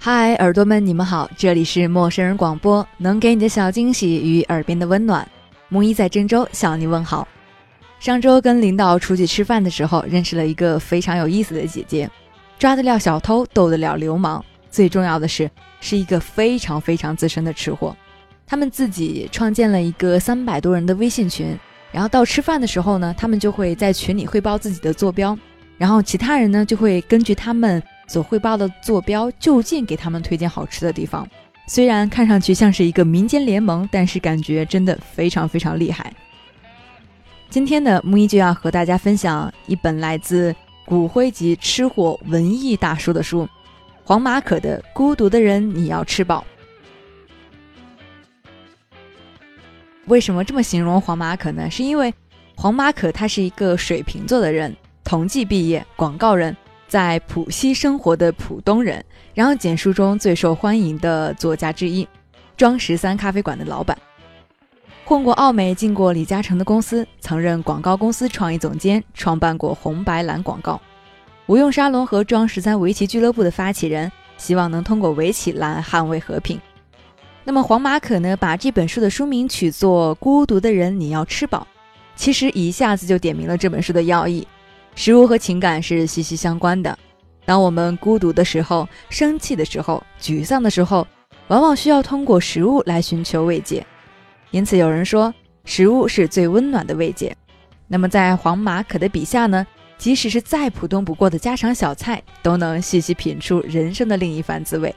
嗨，耳朵们，你们好，这里是陌生人广播，能给你的小惊喜与耳边的温暖。木一在郑州向你问好。上周跟领导出去吃饭的时候，认识了一个非常有意思的姐姐，抓得了小偷，斗得了流氓，最重要的是是一个非常非常资深的吃货。他们自己创建了一个三百多人的微信群，然后到吃饭的时候呢，他们就会在群里汇报自己的坐标，然后其他人呢就会根据他们所汇报的坐标就近给他们推荐好吃的地方。虽然看上去像是一个民间联盟，但是感觉真的非常非常厉害。今天的木一就要和大家分享一本来自骨灰级吃货文艺大叔的书——黄马可的《孤独的人你要吃饱》。为什么这么形容黄马可呢？是因为黄马可他是一个水瓶座的人，同济毕业，广告人。在浦西生活的浦东人，然后简书中最受欢迎的作家之一，庄十三咖啡馆的老板，混过奥美，进过李嘉诚的公司，曾任广告公司创意总监，创办过红白蓝广告，无用沙龙和庄十三围棋俱乐部的发起人，希望能通过围棋来捍卫和平。那么黄马可呢，把这本书的书名取作《孤独的人你要吃饱》，其实一下子就点明了这本书的要义。食物和情感是息息相关的。当我们孤独的时候、生气的时候、沮丧的时候，往往需要通过食物来寻求慰藉。因此，有人说，食物是最温暖的慰藉。那么，在黄马可的笔下呢？即使是再普通不过的家常小菜，都能细细品出人生的另一番滋味。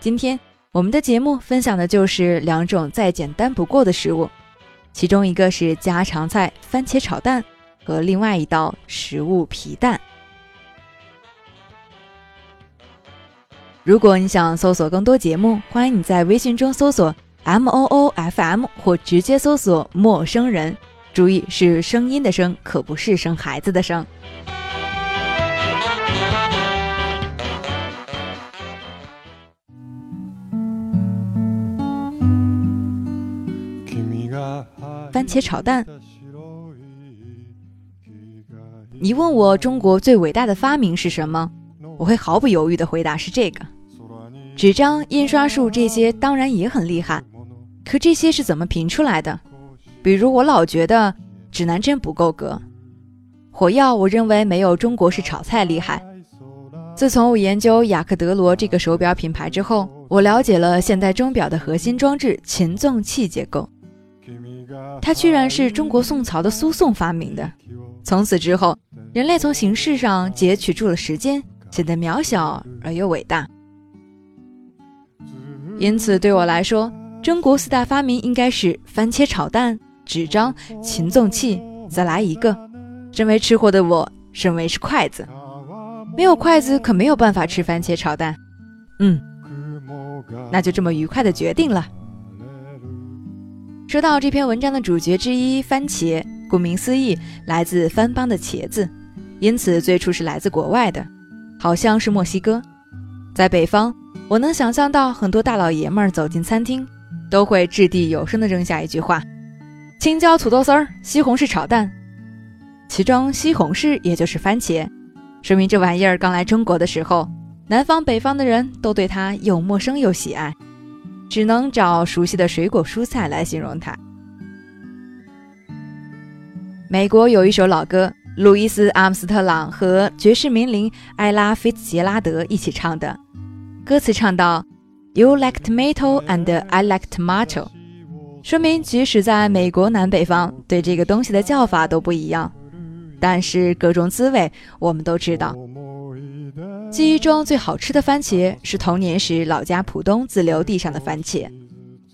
今天，我们的节目分享的就是两种再简单不过的食物，其中一个是家常菜——番茄炒蛋。和另外一道食物皮蛋。如果你想搜索更多节目，欢迎你在微信中搜索 M O O F M 或直接搜索“陌生人”，注意是声音的声，可不是生孩子的生。番茄炒蛋。你问我中国最伟大的发明是什么，我会毫不犹豫的回答是这个。纸张、印刷术这些当然也很厉害，可这些是怎么评出来的？比如我老觉得指南针不够格，火药我认为没有中国式炒菜厉害。自从我研究雅克德罗这个手表品牌之后，我了解了现代钟表的核心装置擒纵器结构，它居然是中国宋朝的苏颂发明的。从此之后。人类从形式上截取住了时间，显得渺小而又伟大。因此，对我来说，中国四大发明应该是番茄炒蛋、纸张、擒纵器，再来一个。身为吃货的我，认为是筷子。没有筷子，可没有办法吃番茄炒蛋。嗯，那就这么愉快的决定了。说到这篇文章的主角之一——番茄，顾名思义，来自番邦的茄子。因此，最初是来自国外的，好像是墨西哥。在北方，我能想象到很多大老爷们儿走进餐厅，都会掷地有声地扔下一句话：“青椒土豆丝儿，西红柿炒蛋。”其中西红柿也就是番茄，说明这玩意儿刚来中国的时候，南方北方的人都对它又陌生又喜爱，只能找熟悉的水果蔬菜来形容它。美国有一首老歌。路易斯·阿姆斯特朗和爵士名伶艾拉·菲茨杰拉德一起唱的，歌词唱到：“You like tomato and I like tomato。”说明即使在美国南北方，对这个东西的叫法都不一样，但是各种滋味我们都知道。记忆中最好吃的番茄是童年时老家浦东自留地上的番茄，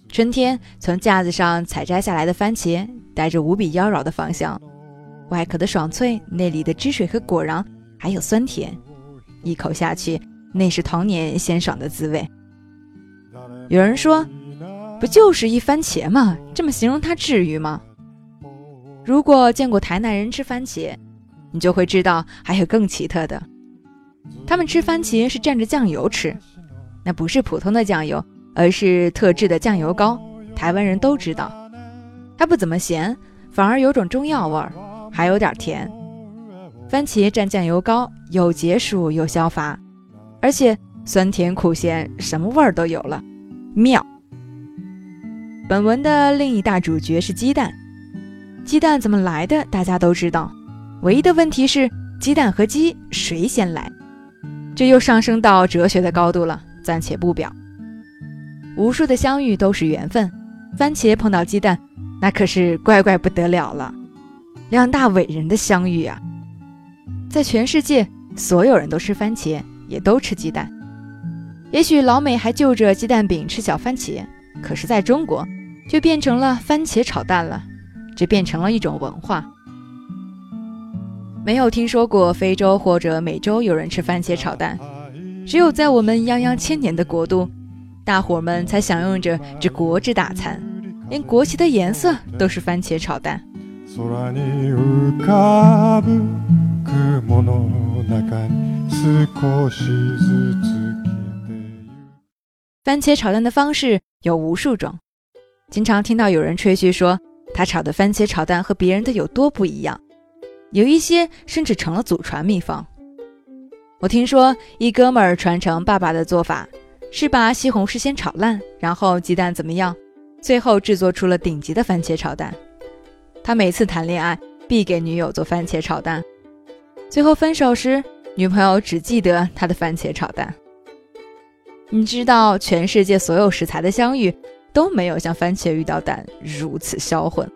春天从架子上采摘下来的番茄，带着无比妖娆的芳香。外壳的爽脆，内里的汁水和果瓤，还有酸甜，一口下去，那是童年鲜爽的滋味。有人说，不就是一番茄吗？这么形容它至于吗？如果见过台南人吃番茄，你就会知道还有更奇特的。他们吃番茄是蘸着酱油吃，那不是普通的酱油，而是特制的酱油膏。台湾人都知道，它不怎么咸。反而有种中药味儿，还有点甜。番茄蘸酱油膏，又解暑又消乏，而且酸甜苦咸什么味儿都有了，妙。本文的另一大主角是鸡蛋，鸡蛋怎么来的？大家都知道，唯一的问题是鸡蛋和鸡谁先来？这又上升到哲学的高度了，暂且不表。无数的相遇都是缘分，番茄碰到鸡蛋，那可是怪怪不得了了，两大伟人的相遇啊！在全世界，所有人都吃番茄，也都吃鸡蛋。也许老美还就着鸡蛋饼吃小番茄，可是在中国。就变成了番茄炒蛋了，这变成了一种文化。没有听说过非洲或者美洲有人吃番茄炒蛋，只有在我们泱泱千年的国度，大伙们才享用着这国之大餐，连国旗的颜色都是番茄炒蛋。番茄炒蛋的方式有无数种。经常听到有人吹嘘说，他炒的番茄炒蛋和别人的有多不一样，有一些甚至成了祖传秘方。我听说一哥们儿传承爸爸的做法，是把西红柿先炒烂，然后鸡蛋怎么样，最后制作出了顶级的番茄炒蛋。他每次谈恋爱必给女友做番茄炒蛋，最后分手时，女朋友只记得他的番茄炒蛋。你知道全世界所有食材的相遇？都没有像番茄遇到蛋如此销魂。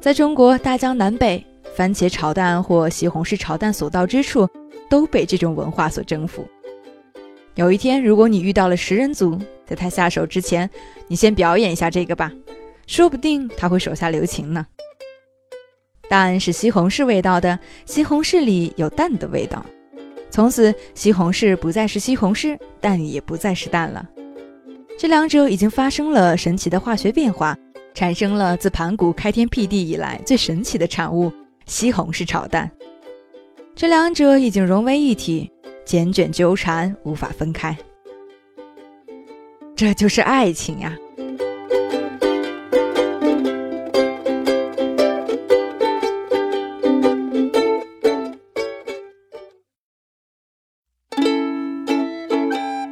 在中国大江南北，番茄炒蛋或西红柿炒蛋所到之处，都被这种文化所征服。有一天，如果你遇到了食人族，在他下手之前，你先表演一下这个吧，说不定他会手下留情呢。蛋是西红柿味道的，西红柿里有蛋的味道，从此西红柿不再是西红柿，蛋也不再是蛋了。这两者已经发生了神奇的化学变化，产生了自盘古开天辟地以来最神奇的产物——西红柿炒蛋。这两者已经融为一体，缱绻纠缠，无法分开。这就是爱情呀！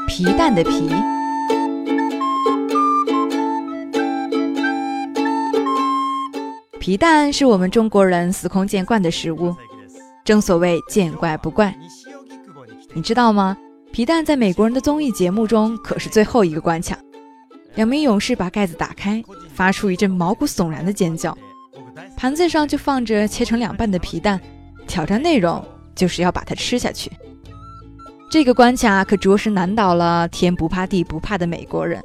皮蛋的皮。皮蛋是我们中国人司空见惯的食物，正所谓见怪不怪。你知道吗？皮蛋在美国人的综艺节目中可是最后一个关卡。两名勇士把盖子打开，发出一阵毛骨悚然的尖叫。盘子上就放着切成两半的皮蛋，挑战内容就是要把它吃下去。这个关卡可着实难倒了天不怕地不怕的美国人。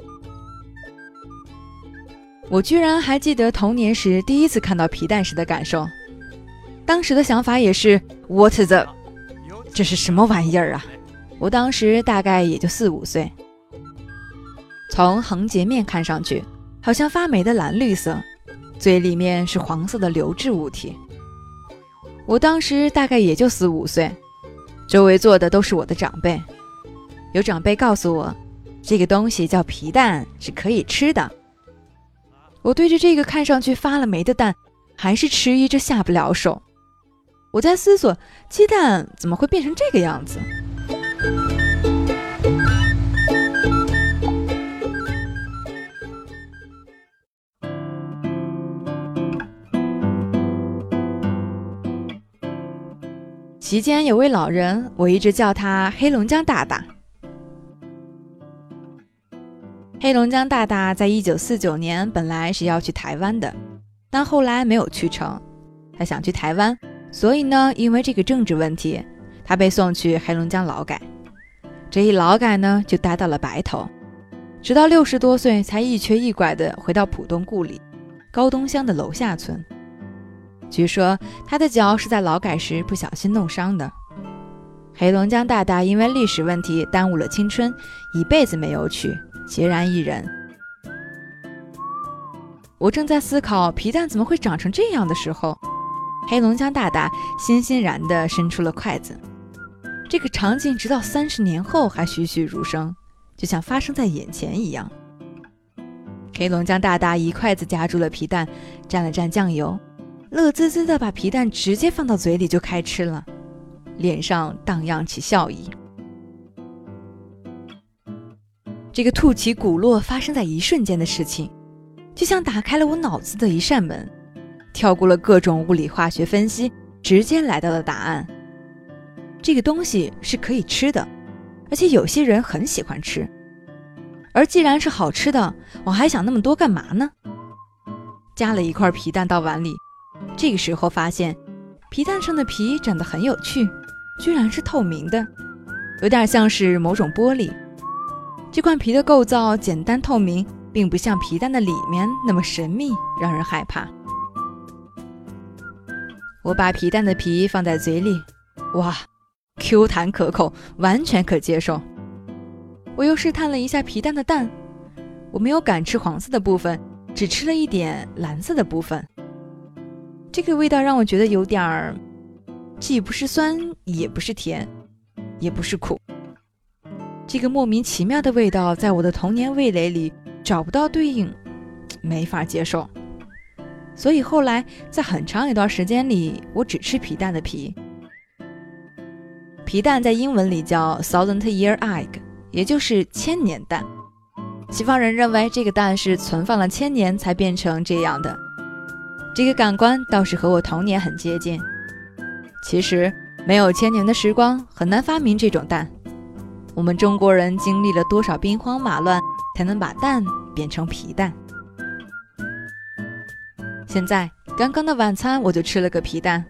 我居然还记得童年时第一次看到皮蛋时的感受，当时的想法也是 What the？这是什么玩意儿啊？我当时大概也就四五岁。从横截面看上去，好像发霉的蓝绿色，最里面是黄色的流质物体。我当时大概也就四五岁，周围坐的都是我的长辈，有长辈告诉我，这个东西叫皮蛋，是可以吃的。我对着这个看上去发了霉的蛋，还是迟疑着下不了手。我在思索，鸡蛋怎么会变成这个样子？席间有位老人，我一直叫他黑龙江大大。黑龙江大大在一九四九年本来是要去台湾的，但后来没有去成。他想去台湾，所以呢，因为这个政治问题，他被送去黑龙江劳改。这一劳改呢，就待到了白头，直到六十多岁才一瘸一拐地回到浦东故里高东乡的楼下村。据说他的脚是在劳改时不小心弄伤的。黑龙江大大因为历史问题耽误了青春，一辈子没有娶。孑然一人。我正在思考皮蛋怎么会长成这样的时候，黑龙江大大欣欣然地伸出了筷子。这个场景直到三十年后还栩栩如生，就像发生在眼前一样。黑龙江大大一筷子夹住了皮蛋，蘸了蘸酱油，乐滋滋的把皮蛋直接放到嘴里就开吃了，脸上荡漾起笑意。这个吐起骨落发生在一瞬间的事情，就像打开了我脑子的一扇门，跳过了各种物理化学分析，直接来到了答案。这个东西是可以吃的，而且有些人很喜欢吃。而既然是好吃的，我还想那么多干嘛呢？夹了一块皮蛋到碗里，这个时候发现皮蛋上的皮长得很有趣，居然是透明的，有点像是某种玻璃。这块皮的构造简单透明，并不像皮蛋的里面那么神秘，让人害怕。我把皮蛋的皮放在嘴里，哇，Q 弹可口，完全可接受。我又试探了一下皮蛋的蛋，我没有敢吃黄色的部分，只吃了一点蓝色的部分。这个味道让我觉得有点儿，既不是酸，也不是甜，也不是苦。这个莫名其妙的味道，在我的童年味蕾里找不到对应，没法接受。所以后来在很长一段时间里，我只吃皮蛋的皮。皮蛋在英文里叫 thousand year egg，也就是千年蛋。西方人认为这个蛋是存放了千年才变成这样的。这个感官倒是和我童年很接近。其实没有千年的时光，很难发明这种蛋。我们中国人经历了多少兵荒马乱，才能把蛋变成皮蛋？现在刚刚的晚餐我就吃了个皮蛋，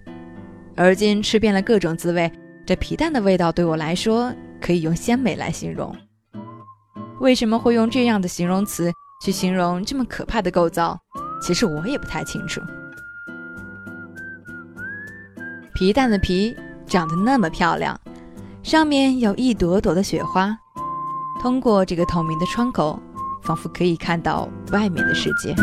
而今吃遍了各种滋味，这皮蛋的味道对我来说可以用鲜美来形容。为什么会用这样的形容词去形容这么可怕的构造？其实我也不太清楚。皮蛋的皮长得那么漂亮。上面有一朵朵的雪花，通过这个透明的窗口，仿佛可以看到外面的世界。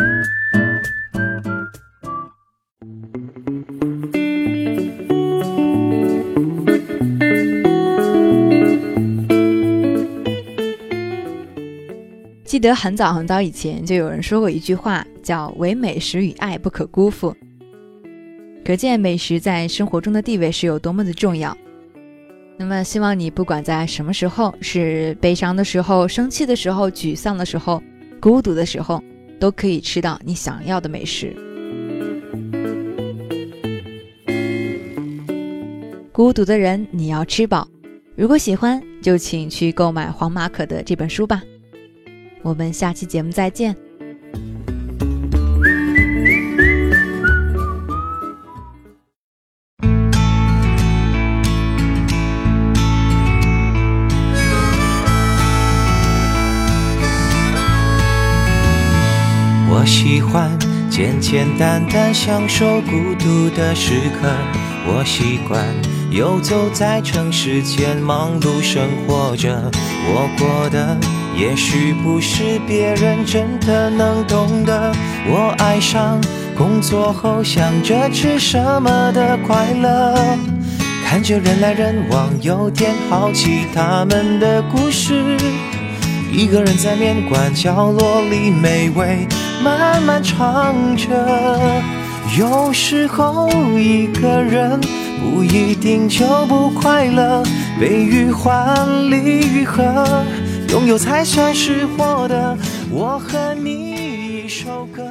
记得很早很早以前，就有人说过一句话，叫“唯美食与爱不可辜负”，可见美食在生活中的地位是有多么的重要。那么，希望你不管在什么时候，是悲伤的时候、生气的时候、沮丧的时候、孤独的时候，都可以吃到你想要的美食。孤独的人，你要吃饱。如果喜欢，就请去购买黄马可的这本书吧。我们下期节目再见。我喜欢简简单单享受孤独的时刻。我习惯游走在城市间，忙碌生活着。我过的也许不是别人真的能懂得。我爱上工作后想着吃什么的快乐，看着人来人往，有点好奇他们的故事。一个人在面馆角落里美味。慢慢尝着，有时候一个人不一定就不快乐。悲与欢，离与合，拥有才算是获得。我和你一首歌。